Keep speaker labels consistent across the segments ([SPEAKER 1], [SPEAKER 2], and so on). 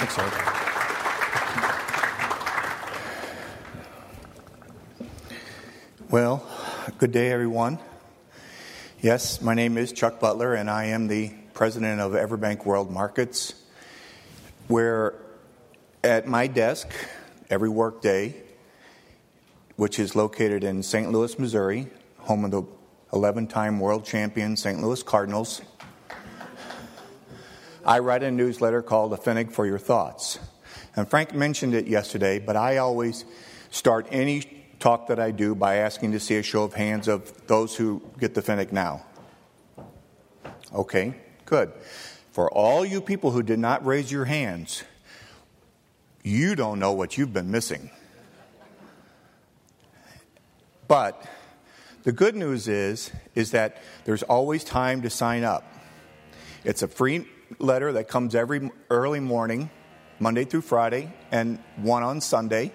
[SPEAKER 1] Thanks. Well, good day, everyone. Yes, my name is Chuck Butler, and I am the president of Everbank World Markets, where at my desk every workday, which is located in St. Louis, Missouri, home of the 11 time world champion St. Louis Cardinals, I write a newsletter called A Pfennig for Your Thoughts. And Frank mentioned it yesterday, but I always start any talk that I do by asking to see a show of hands of those who get the Pfennig now. Okay, good. For all you people who did not raise your hands, you don't know what you've been missing. But the good news is is that there's always time to sign up. It's a free letter that comes every early morning, Monday through Friday, and one on Sunday.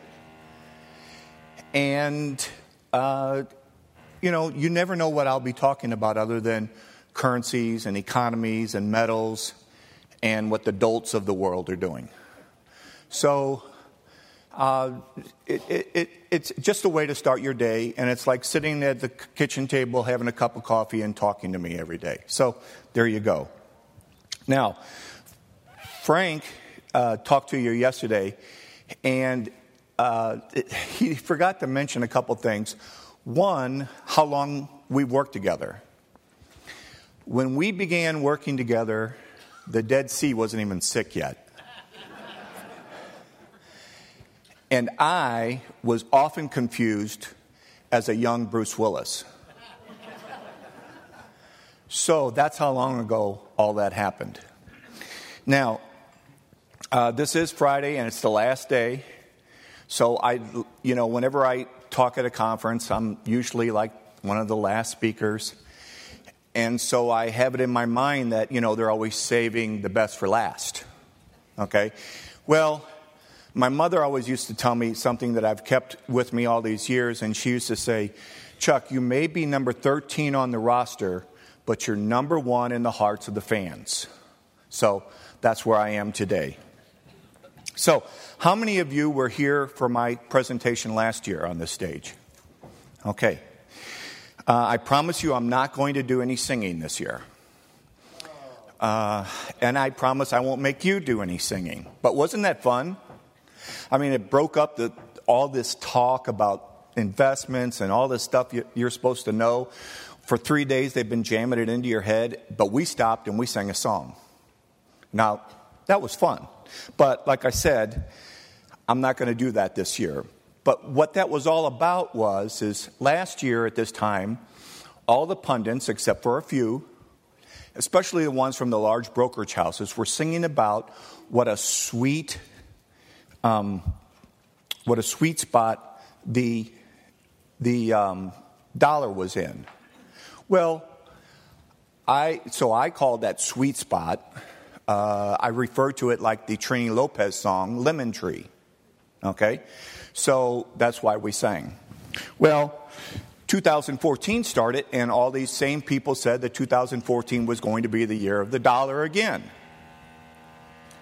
[SPEAKER 1] And uh, you know, you never know what I'll be talking about other than currencies and economies and metals and what the dolts of the world are doing. So uh, it, it, it, it's just a way to start your day, and it's like sitting at the kitchen table having a cup of coffee and talking to me every day. So there you go. Now, Frank uh, talked to you yesterday, and uh, he forgot to mention a couple things. One, how long we worked together. When we began working together, the Dead Sea wasn't even sick yet. And I was often confused as a young Bruce Willis. So that's how long ago all that happened. Now, uh, this is Friday and it's the last day. So I, you know, whenever I talk at a conference, I'm usually like one of the last speakers. And so I have it in my mind that, you know, they're always saving the best for last. Okay? Well, my mother always used to tell me something that I've kept with me all these years, and she used to say, Chuck, you may be number 13 on the roster, but you're number one in the hearts of the fans. So that's where I am today. So, how many of you were here for my presentation last year on this stage? Okay. Uh, I promise you I'm not going to do any singing this year. Uh, and I promise I won't make you do any singing. But wasn't that fun? I mean, it broke up the, all this talk about investments and all this stuff you, are supposed to know. For three days, they've been jamming it into your head, but we stopped and we sang a song. Now, that was fun. But like I said, I'm not going to do that this year. But what that was all about was is last year at this time, all the pundits, except for a few, especially the ones from the large brokerage houses, were singing about what a sweet um, what a sweet spot the, the um, dollar was in. Well, I, so I called that sweet spot, uh, I refer to it like the Trini Lopez song, Lemon Tree. Okay? So that's why we sang. Well, 2014 started, and all these same people said that 2014 was going to be the year of the dollar again.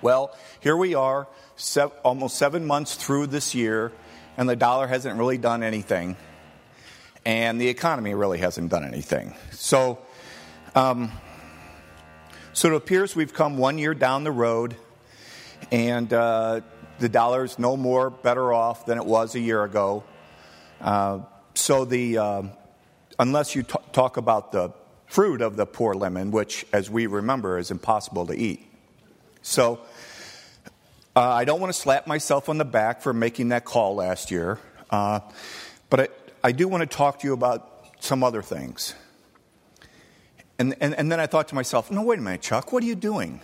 [SPEAKER 1] Well, here we are, seven, almost seven months through this year, and the dollar hasn't really done anything, and the economy really hasn't done anything. So, um, so it appears we've come one year down the road, and uh, the dollar is no more better off than it was a year ago. Uh, so the uh, unless you t- talk about the fruit of the poor lemon, which, as we remember, is impossible to eat. So uh, I don't want to slap myself on the back for making that call last year, uh, but I, I, do want to talk to you about some other things. And, and, and then I thought to myself, no, wait a minute, Chuck, what are you doing?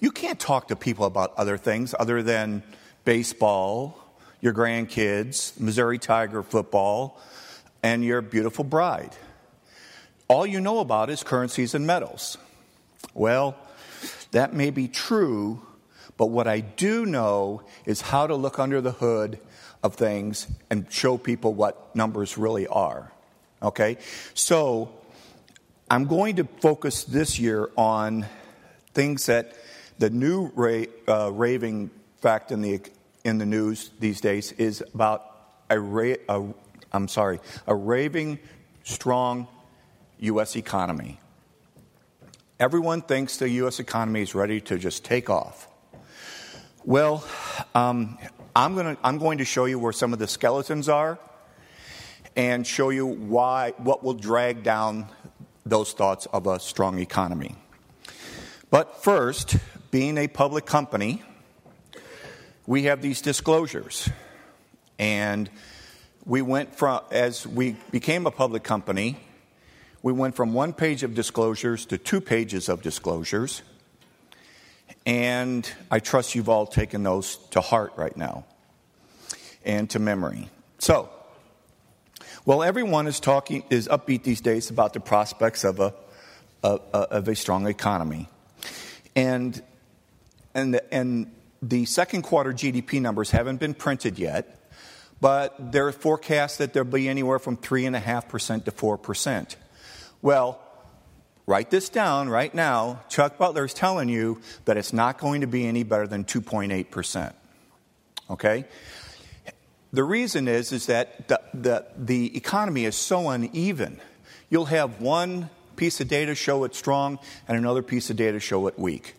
[SPEAKER 1] You can't talk to people about other things other than baseball, your grandkids, Missouri Tiger football, and your beautiful bride. All you know about is currencies and metals. Well, that may be true, but what I do know is how to look under the hood of things and show people what numbers really are. Okay? So, I'm going to focus this year on things that the new ra- uh, raving fact in the, in the news these days is about a, ra- a I'm sorry, a raving strong U.S. economy. Everyone thinks the U.S. economy is ready to just take off. Well, um, I'm, gonna, I'm going to show you where some of the skeletons are and show you why, what will drag down those thoughts of a strong economy. But first, being a public company, we have these disclosures. And we went from, as we became a public company, we went from one page of disclosures to two pages of disclosures. And I trust you've all taken those to heart right now and to memory. So, well, everyone is talking, is upbeat these days about the prospects of a, a, a of a strong economy. And, and, the, and the second quarter GDP numbers haven't been printed yet but there are forecasts that there'll be anywhere from 3.5% to 4%. Well, write this down right now. Chuck Butler is telling you that it's not going to be any better than 2.8%. Okay? The reason is, is that the, the, the economy is so uneven. You'll have one piece of data show it strong and another piece of data show it weak.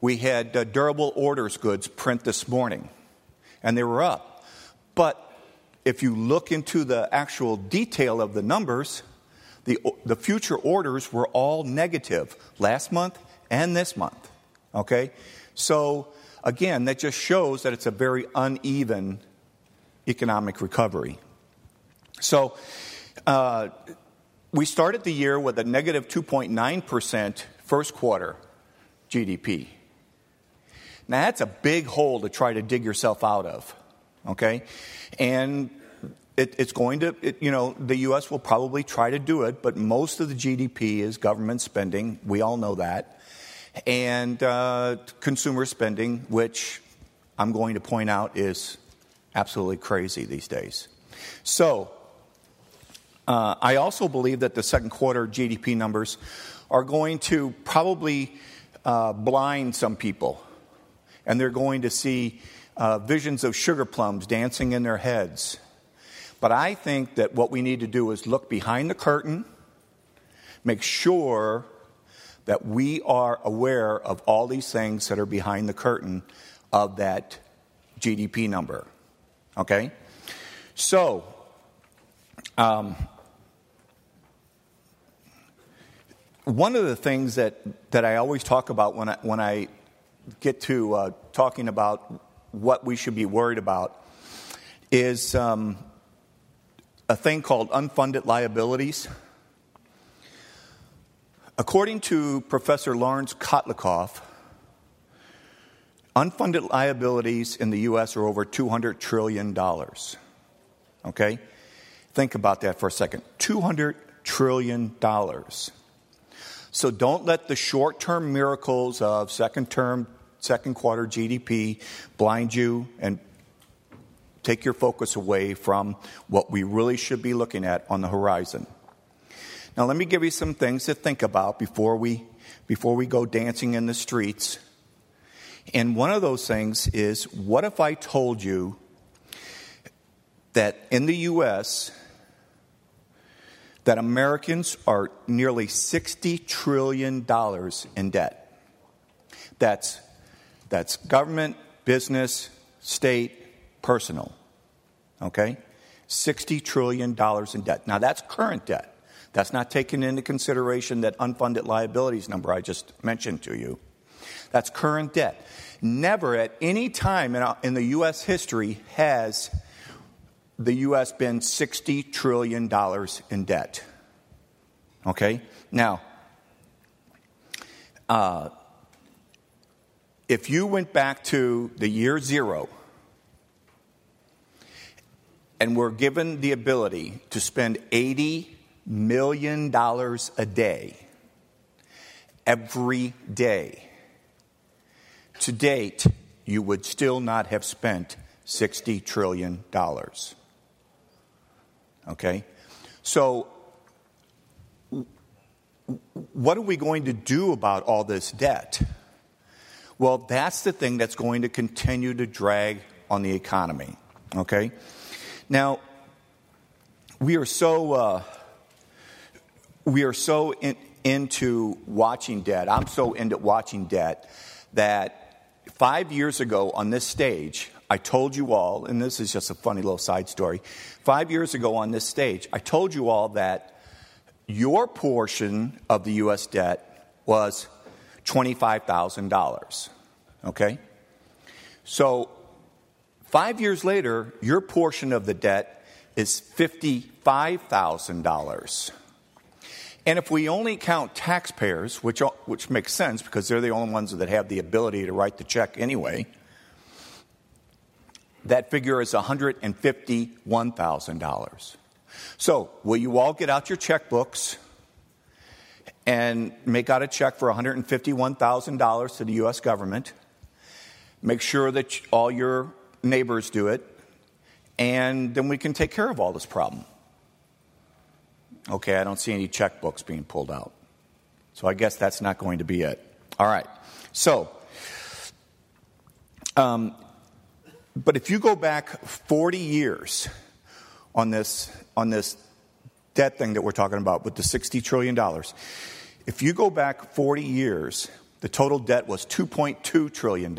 [SPEAKER 1] We had uh, durable orders goods print this morning, and they were up. But if you look into the actual detail of the numbers, the, the future orders were all negative last month and this month. Okay? So, again, that just shows that it's a very uneven economic recovery. So, uh, we started the year with a negative 2.9% first quarter GDP. Now, that's a big hole to try to dig yourself out of okay? And it, it's going to, it, you know, the U.S. will probably try to do it, but most of the GDP is government spending. We all know that. And uh, consumer spending, which I'm going to point out is absolutely crazy these days. So, uh, I also believe that the second quarter GDP numbers are going to probably uh, blind some people. And they're going to see uh, visions of sugar plums dancing in their heads. But I think that what we need to do is look behind the curtain, make sure that we are aware of all these things that are behind the curtain of that GDP number. Okay? So, um, one of the things that, that I always talk about when I, when I get to uh, talking about what we should be worried about is um, a thing called unfunded liabilities. According to Professor Lawrence Kotlikoff, unfunded liabilities in the U.S. are over $200 trillion. Okay? Think about that for a second. $200 trillion. So don't let the short term miracles of second term second quarter GDP blind you and take your focus away from what we really should be looking at on the horizon. Now, let me give you some things to think about before we, before we go dancing in the streets. And one of those things is what if I told you that in the U.S., that Americans are nearly $60 trillion in debt? That's that's government, business, state, personal. Okay? $60 trillion in debt. Now, that's current debt. That's not taking into consideration that unfunded liabilities number I just mentioned to you. That's current debt. Never at any time in, in the U.S. history has the U.S. been $60 trillion in debt. Okay? Now, uh, if you went back to the year zero and were given the ability to spend $80 million a day, every day, to date, you would still not have spent $60 trillion. Okay? So, what are we going to do about all this debt? Well, that's the thing that's going to continue to drag on the economy. Okay? Now, we are so. Uh, we are so in, into watching debt. I'm so into watching debt that five years ago on this stage, I told you all, and this is just a funny little side story. Five years ago on this stage, I told you all that your portion of the U.S. debt was $25,000. Okay? So, five years later, your portion of the debt is $55,000. And if we only count taxpayers, which, which makes sense because they're the only ones that have the ability to write the check anyway, that figure is $151,000. So, will you all get out your checkbooks and make out a check for $151,000 to the U.S. government? Make sure that all your neighbors do it, and then we can take care of all this problem. Okay, I don't see any checkbooks being pulled out. So I guess that's not going to be it. All right. So, um, but if you go back 40 years on this, on this debt thing that we're talking about with the $60 trillion, if you go back 40 years, the total debt was $2.2 trillion.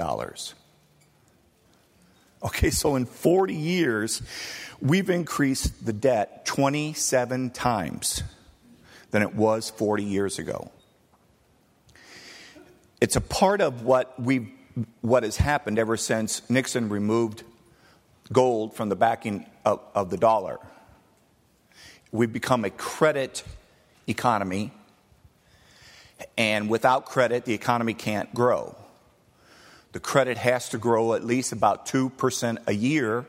[SPEAKER 1] Okay, so in 40 years, we've increased the debt 27 times than it was 40 years ago. It's a part of what we what has happened ever since Nixon removed gold from the backing of, of the dollar. We've become a credit economy, and without credit, the economy can't grow. The credit has to grow at least about 2% a year,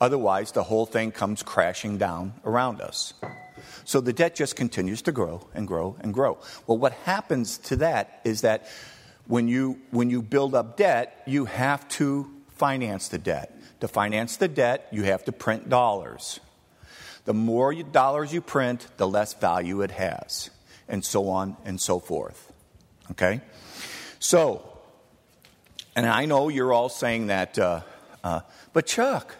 [SPEAKER 1] otherwise, the whole thing comes crashing down around us. So the debt just continues to grow and grow and grow. Well, what happens to that is that when you, when you build up debt, you have to finance the debt. To finance the debt, you have to print dollars. The more you, dollars you print, the less value it has, and so on and so forth. Okay? So, and I know you're all saying that, uh, uh, but Chuck,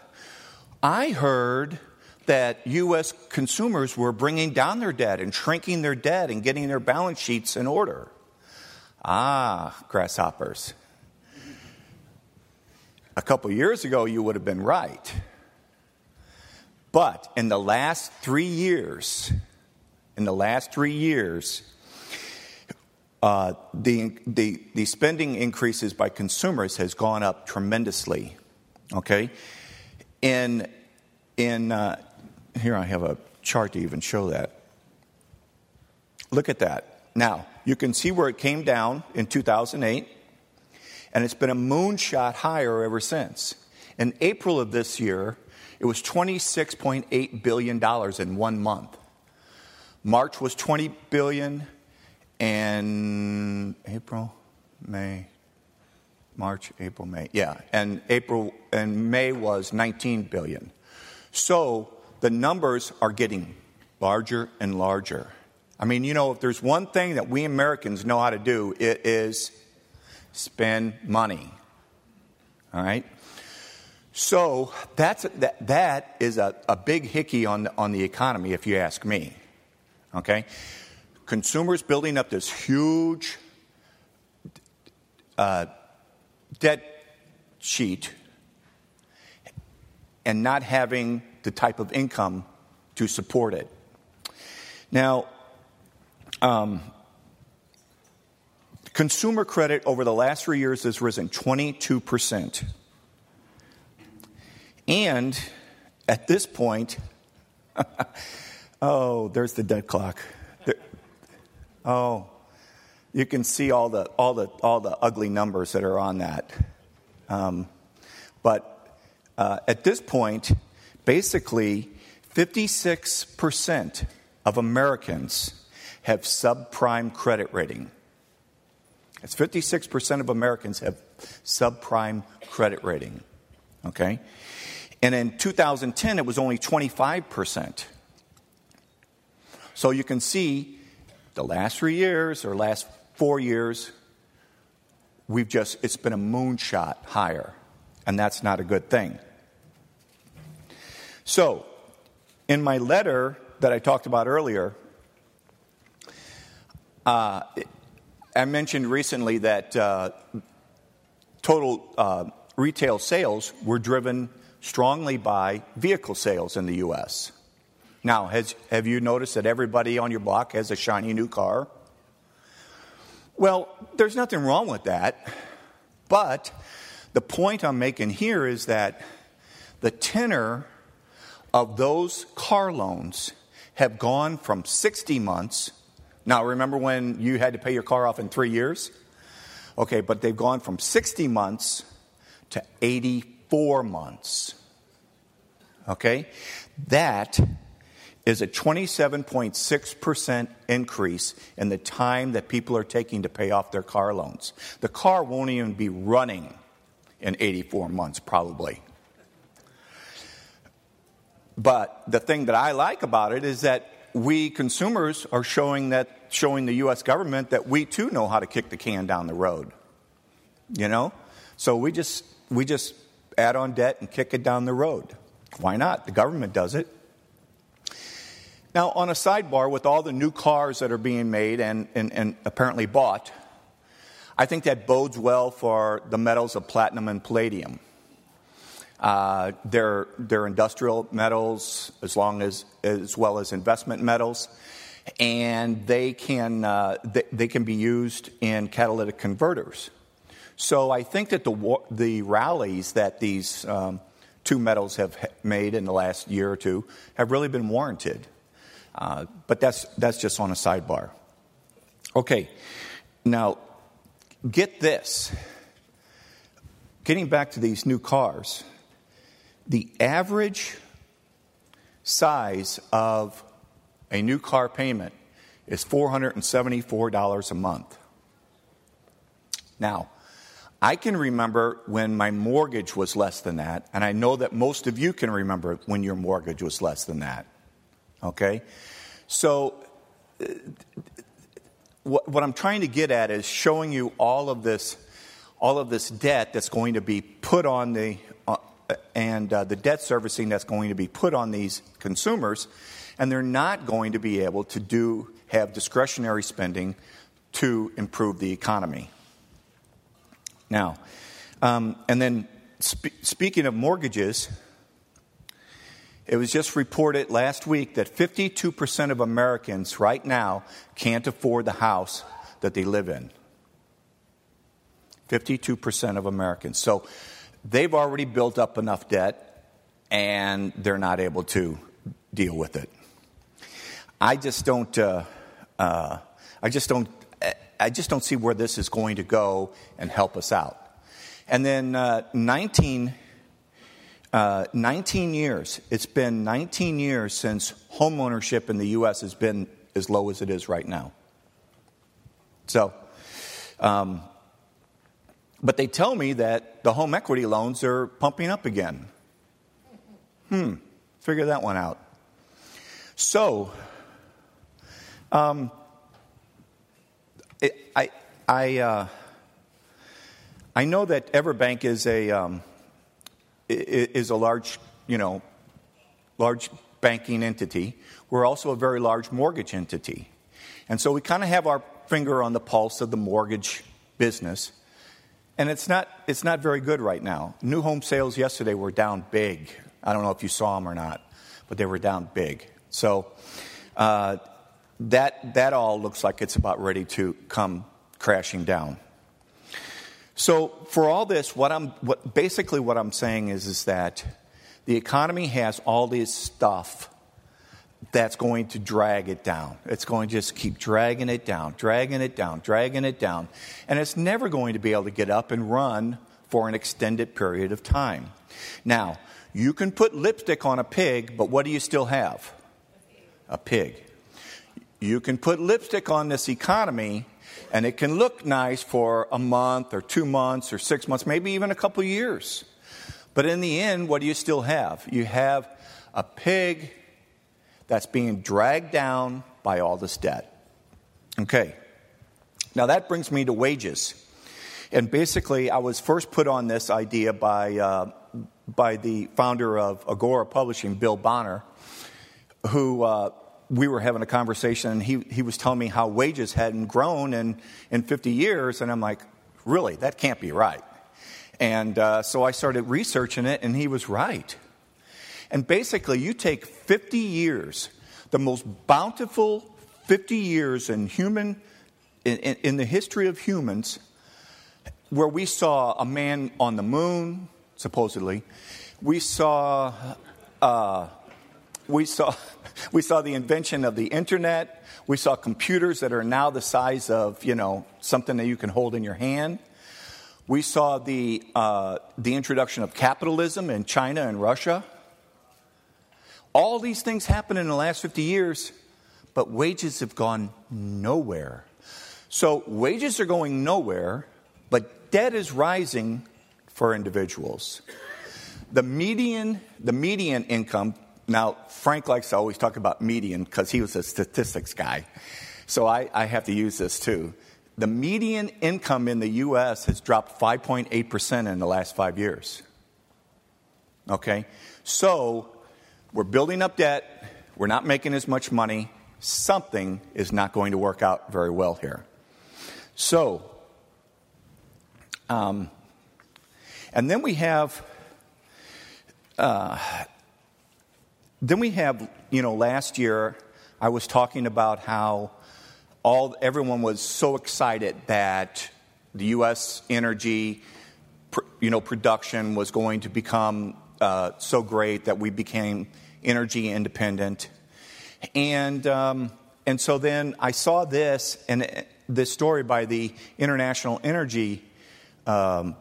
[SPEAKER 1] I heard that U.S. consumers were bringing down their debt and shrinking their debt and getting their balance sheets in order. Ah, grasshoppers. A couple years ago, you would have been right. But in the last three years, in the last three years, uh, the, the, the spending increases by consumers has gone up tremendously. Okay? In, in uh, here I have a chart to even show that. Look at that. Now, you can see where it came down in 2008, and it's been a moonshot higher ever since. In April of this year, it was $26.8 billion in one month. March was 20 billion and April, May, March, April, May. Yeah, and April and May was 19 billion. So the numbers are getting larger and larger. I mean, you know, if there's one thing that we Americans know how to do, it is spend money. All right? So that's, that, that is a, a big hickey on on the economy, if you ask me. Okay? Consumers building up this huge uh, debt sheet and not having the type of income to support it. Now, um, consumer credit over the last three years has risen 22%. And at this point, oh, there's the debt clock. Oh, you can see all the, all the, all the ugly numbers that are on that. Um, but uh, at this point, basically, 56% of Americans have subprime credit rating. It's 56% of Americans have subprime credit rating. Okay? And in 2010, it was only 25%. So you can see the last three years or last four years, we've just, it's been a moonshot higher, and that's not a good thing. So, in my letter that I talked about earlier, uh, I mentioned recently that uh, total uh, retail sales were driven strongly by vehicle sales in the U.S. Now, has, have you noticed that everybody on your block has a shiny new car? Well, there's nothing wrong with that. But the point I'm making here is that the tenor of those car loans have gone from 60 months. Now, remember when you had to pay your car off in three years? Okay, but they've gone from 60 months to 84 months. Okay? That is a 27.6% increase in the time that people are taking to pay off their car loans. The car won't even be running in 84 months, probably. But the thing that I like about it is that we consumers are showing that showing the US government that we too know how to kick the can down the road. You know? So we just we just add on debt and kick it down the road. Why not? The government does it. Now, on a sidebar, with all the new cars that are being made and, and, and apparently bought, I think that bodes well for the metals of platinum and palladium. Uh, they're, they're industrial metals as, long as, as well as investment metals, and they can, uh, they, they, can be used in catalytic converters. So I think that the, the rallies that these um, two metals have made in the last year or two have really been warranted. Uh, but that's, that's just on a sidebar. Okay, now get this. Getting back to these new cars, the average size of a new car payment is $474 a month. Now, I can remember when my mortgage was less than that, and I know that most of you can remember when your mortgage was less than that. Okay? So, uh, what, what, I'm trying to get at is showing you all of this, all of this debt that's going to be put on the, uh, and uh, the debt servicing that's going to be put on these consumers, and they're not going to be able to do have discretionary spending to improve the economy. Now, um, and then spe- speaking of mortgages, it was just reported last week that 52% of Americans right now can't afford the house that they live in. 52% of Americans. So they've already built up enough debt and they're not able to deal with it. I just don't, uh, uh, I just don't, I just don't see where this is going to go and help us out. And then uh, 19 uh, 19 years. It's been 19 years since homeownership in the U.S. has been as low as it is right now. So, um, but they tell me that the home equity loans are pumping up again. Hmm, figure that one out. So, um, it, I, I, uh, I know that Everbank is a. Um, is a large, you know, large banking entity. We're also a very large mortgage entity. And so we kind of have our finger on the pulse of the mortgage business. And it's not, it's not very good right now. New home sales yesterday were down big. I don't know if you saw them or not, but they were down big. So uh, that, that all looks like it's about ready to come crashing down. So, for all this, what I'm, what, basically what I'm saying is, is that the economy has all this stuff that's going to drag it down. It's going to just keep dragging it down, dragging it down, dragging it down. And it's never going to be able to get up and run for an extended period of time. Now, you can put lipstick on a pig, but what do you still have? A pig. You can put lipstick on this economy, and it can look nice for a month or two months or six months, maybe even a couple years. But in the end, what do you still have? You have a pig that's being dragged down by all this debt. Okay. Now that brings me to wages. And basically, I was first put on this idea by, uh, by the founder of Agora Publishing, Bill Bonner, who uh, we were having a conversation, and he, he was telling me how wages hadn't grown in, in 50 years. And I'm like, really? That can't be right. And uh, so I started researching it, and he was right. And basically, you take 50 years, the most bountiful 50 years in human, in, in, in the history of humans, where we saw a man on the moon, supposedly. We saw, uh, we saw, we saw the invention of the internet. We saw computers that are now the size of, you know, something that you can hold in your hand. We saw the, uh, the introduction of capitalism in China and Russia. All these things happened in the last 50 years, but wages have gone nowhere. So wages are going nowhere, but debt is rising for individuals. The median, the median income, now Frank likes to always talk about median because he was a statistics guy. So I, I have to use this too. The median income in the US has dropped 5.8% in the last five years. Okay? So we're building up debt, we're not making as much money, something is not going to work out very well here. So, um, and then we have, uh, then we have, you know, last year I was talking about how all everyone was so excited that the U.S. energy, you know, production was going to become uh, so great that we became energy independent. And, um, and so then I saw this, and uh, this story by the International Energy um,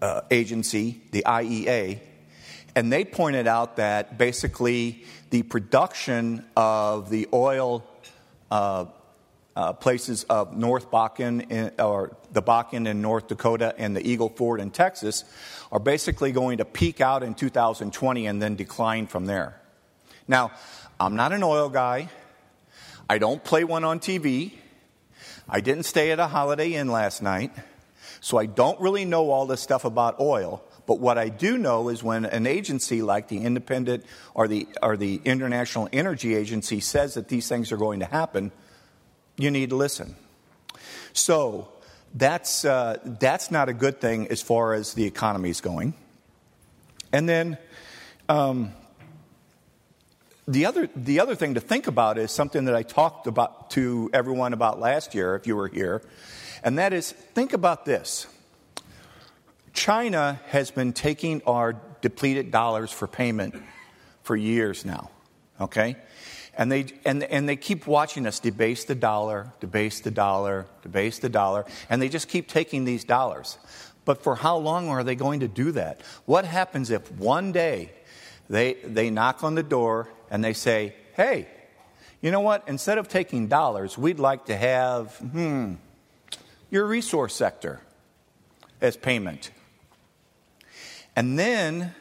[SPEAKER 1] uh, Agency, the IEA, and they pointed out that basically the production of the oil uh, uh, places of North Bakken, in, or the Bakken in North Dakota and the Eagle Ford in Texas, are basically going to peak out in 2020 and then decline from there. Now, I'm not an oil guy. I don't play one on TV. I didn't stay at a Holiday Inn last night. So I don't really know all this stuff about oil. But what I do know is when an agency like the Independent or the, or the International Energy Agency says that these things are going to happen, you need to listen. So that's, uh, that's not a good thing as far as the economy is going. And then um, the other, the other thing to think about is something that I talked about to everyone about last year, if you were here, and that is think about this. China has been taking our depleted dollars for payment for years now, okay? And they, and, and they keep watching us debase the dollar, debase the dollar, debase the dollar, and they just keep taking these dollars. But for how long are they going to do that? What happens if one day they, they knock on the door and they say, hey, you know what? Instead of taking dollars, we'd like to have, hmm, your resource sector as payment. And then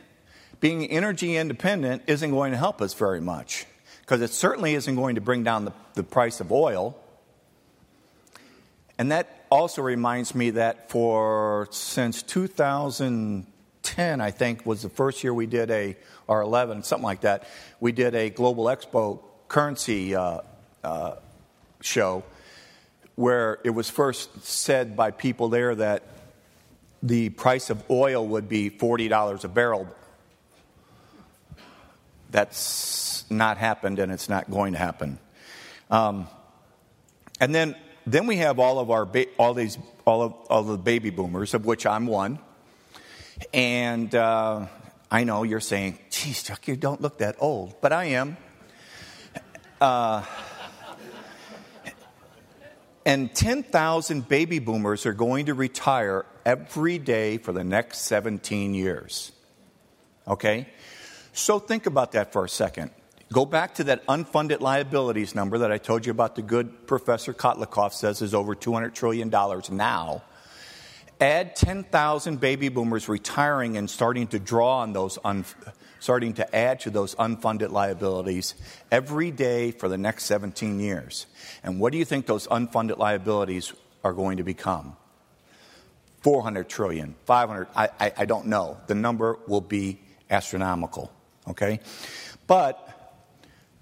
[SPEAKER 1] being energy independent isn't going to help us very much because it certainly isn't going to bring down the, the price of oil. And that also reminds me that for since 2010, I think, was the first year we did a or 11, something like that, we did a Global Expo currency uh, uh, show where it was first said by people there that the price of oil would be $40 a barrel. That's not happened and it's not going to happen. Um, and then, then we have all of our ba- all these all of, all the baby boomers, of which I'm one. And uh, I know you're saying, geez, Chuck, you don't look that old, but I am. Uh, and 10,000 baby boomers are going to retire every day for the next 17 years. Okay? So think about that for a second. Go back to that unfunded liabilities number that I told you about the good Professor Kotlikoff says is over $200 trillion now. Add 10,000 baby boomers retiring and starting to draw on those, un- starting to add to those unfunded liabilities every day for the next 17 years. And what do you think those unfunded liabilities are going to become? 400 trillion, 500, I, I, I don't know. The number will be astronomical, okay? But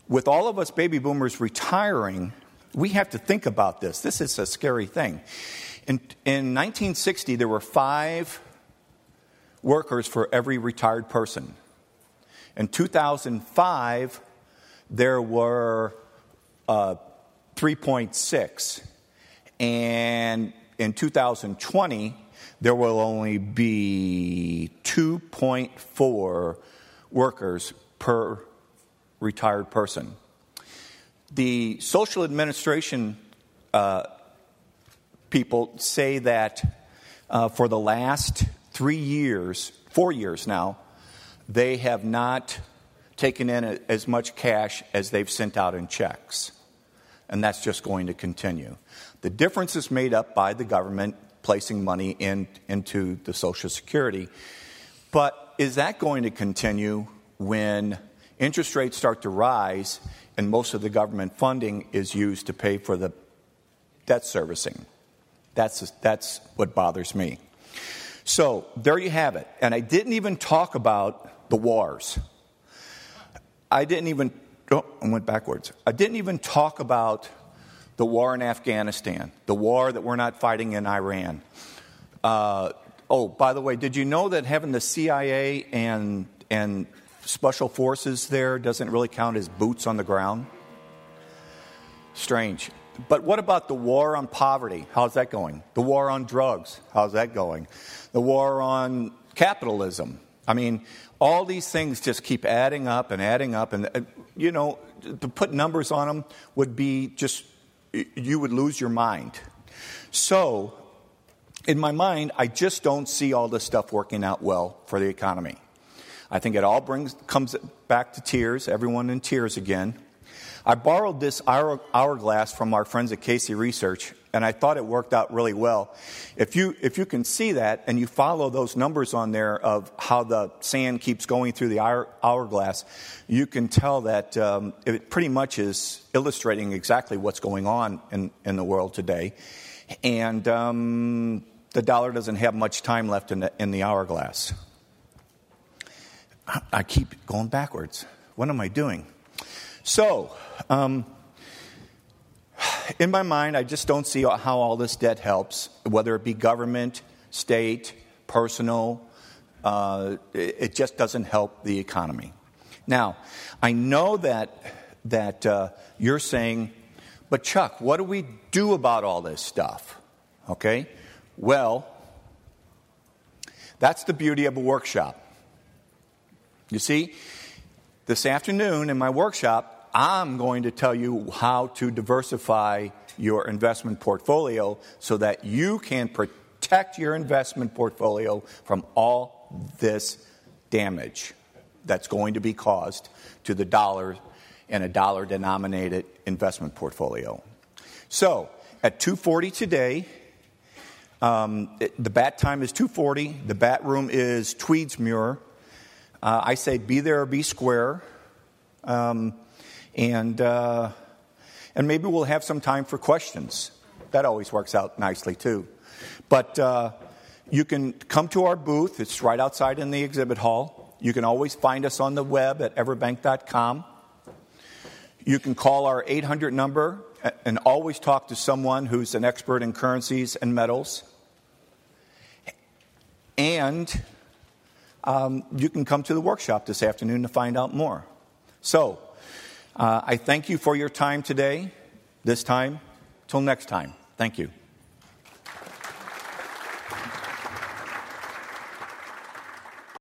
[SPEAKER 1] with all of us baby boomers retiring, we have to think about this. This is a scary thing. In, in 1960, there were five workers for every retired person. In 2005, there were uh, 3.6. And in 2020, there will only be 2.4 workers per retired person. The social administration uh, people say that uh, for the last three years, four years now, they have not taken in as much cash as they've sent out in checks. And that's just going to continue. The difference is made up by the government placing money in, into the Social Security. But is that going to continue when interest rates start to rise and most of the government funding is used to pay for the debt servicing? That's, that's what bothers me. So there you have it. And I didn't even talk about the wars. I didn't even, oh, I went backwards. I didn't even talk about the war in Afghanistan, the war that we're not fighting in Iran. Uh, oh, by the way, did you know that having the CIA and, and special forces there doesn't really count as boots on the ground? Strange. But what about the war on poverty? How's that going? The war on drugs? How's that going? The war on capitalism? I mean, all these things just keep adding up and adding up. And, uh, you know, to put numbers on them would be just, you would lose your mind. So, in my mind, I just don't see all this stuff working out well for the economy. I think it all brings, comes back to tears, everyone in tears again. I borrowed this hour, hourglass from our friends at Casey Research, and I thought it worked out really well. If you, if you can see that and you follow those numbers on there of how the sand keeps going through the hour, hourglass, you can tell that um, it pretty much is illustrating exactly what's going on in, in the world today. And um, the dollar doesn't have much time left in the, in the hourglass. I keep going backwards. What am I doing? So, um, in my mind, I just don't see how all this debt helps, whether it be government, state, personal. Uh, it just doesn't help the economy. Now, I know that that uh, you're saying, but Chuck, what do we do about all this stuff? Okay, well, that's the beauty of a workshop. You see, this afternoon in my workshop, I'm going to tell you how to diversify your investment portfolio so that you can protect your investment portfolio from all this damage that's going to be caused to the dollar and a dollar denominated investment portfolio. So, at 2:40 today, um, the bat time is 2:40. The bat room is Tweedsmuir, uh, I say be there or be square. Um, and, uh, and maybe we'll have some time for questions. That always works out nicely, too. But uh, you can come to our booth, it's right outside in the exhibit hall. You can always find us on the web at everbank.com. You can call our 800 number and always talk to someone who's an expert in currencies and metals. And um, you can come to the workshop this afternoon to find out more. So, uh, I thank you for your time today, this time. Till next time, thank you.